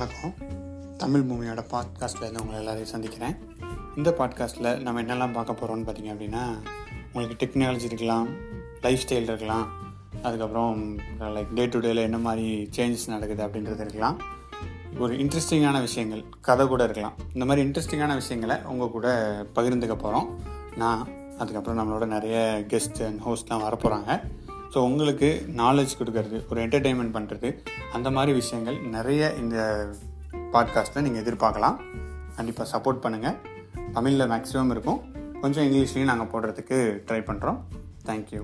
வணக்கம். தமிழ் பூமியோட பாட்காஸ்ட்டில் உங்களை எல்லாரையும் சந்திக்கிறேன். இந்த பாட்காஸ்ட்டில் நம்ம என்னெல்லாம் பார்க்க போகிறோம்னு பார்த்தீங்க அப்படின்னா உங்களுக்கு டெக்னாலஜி இருக்கலாம் லைஃப் ஸ்டைல் இருக்கலாம் அதுக்கப்புறம் லைக் டே டு டேல என்ன மாதிரி சேஞ்சஸ் நடக்குது அப்படின்றது இருக்கலாம். ஒரு இன்ட்ரெஸ்டிங்கான விஷயங்கள் கதை கூட இருக்கலாம். இந்த மாதிரி இன்ட்ரெஸ்டிங்கான விஷயங்களை உங்கள் கூட பகிர்ந்துக்க போகிறோம் நான் அதுக்கப்புறம் நம்மளோட நிறைய கெஸ்ட் அண்ட் ஹோஸ்ட்லாம் வரப்போகிறாங்க ஸோ உங்களுக்கு நாலேஜ் கொடுக்கறது ஒரு என்டர்டெயின்மெண்ட் பண்ணுறது அந்த மாதிரி விஷயங்கள் நிறைய இந்த பாட்காஸ்ட்டில் நீங்கள் எதிர்பார்க்கலாம். கண்டிப்பாக சப்போர்ட் பண்ணுங்கள் தமிழில் மேக்ஸிமம் இருக்கும். கொஞ்சம் இங்கிலீஷ்லேயும் நாங்கள் போடுறதுக்கு ட்ரை பண்ணுறோம் தேங்க்யூ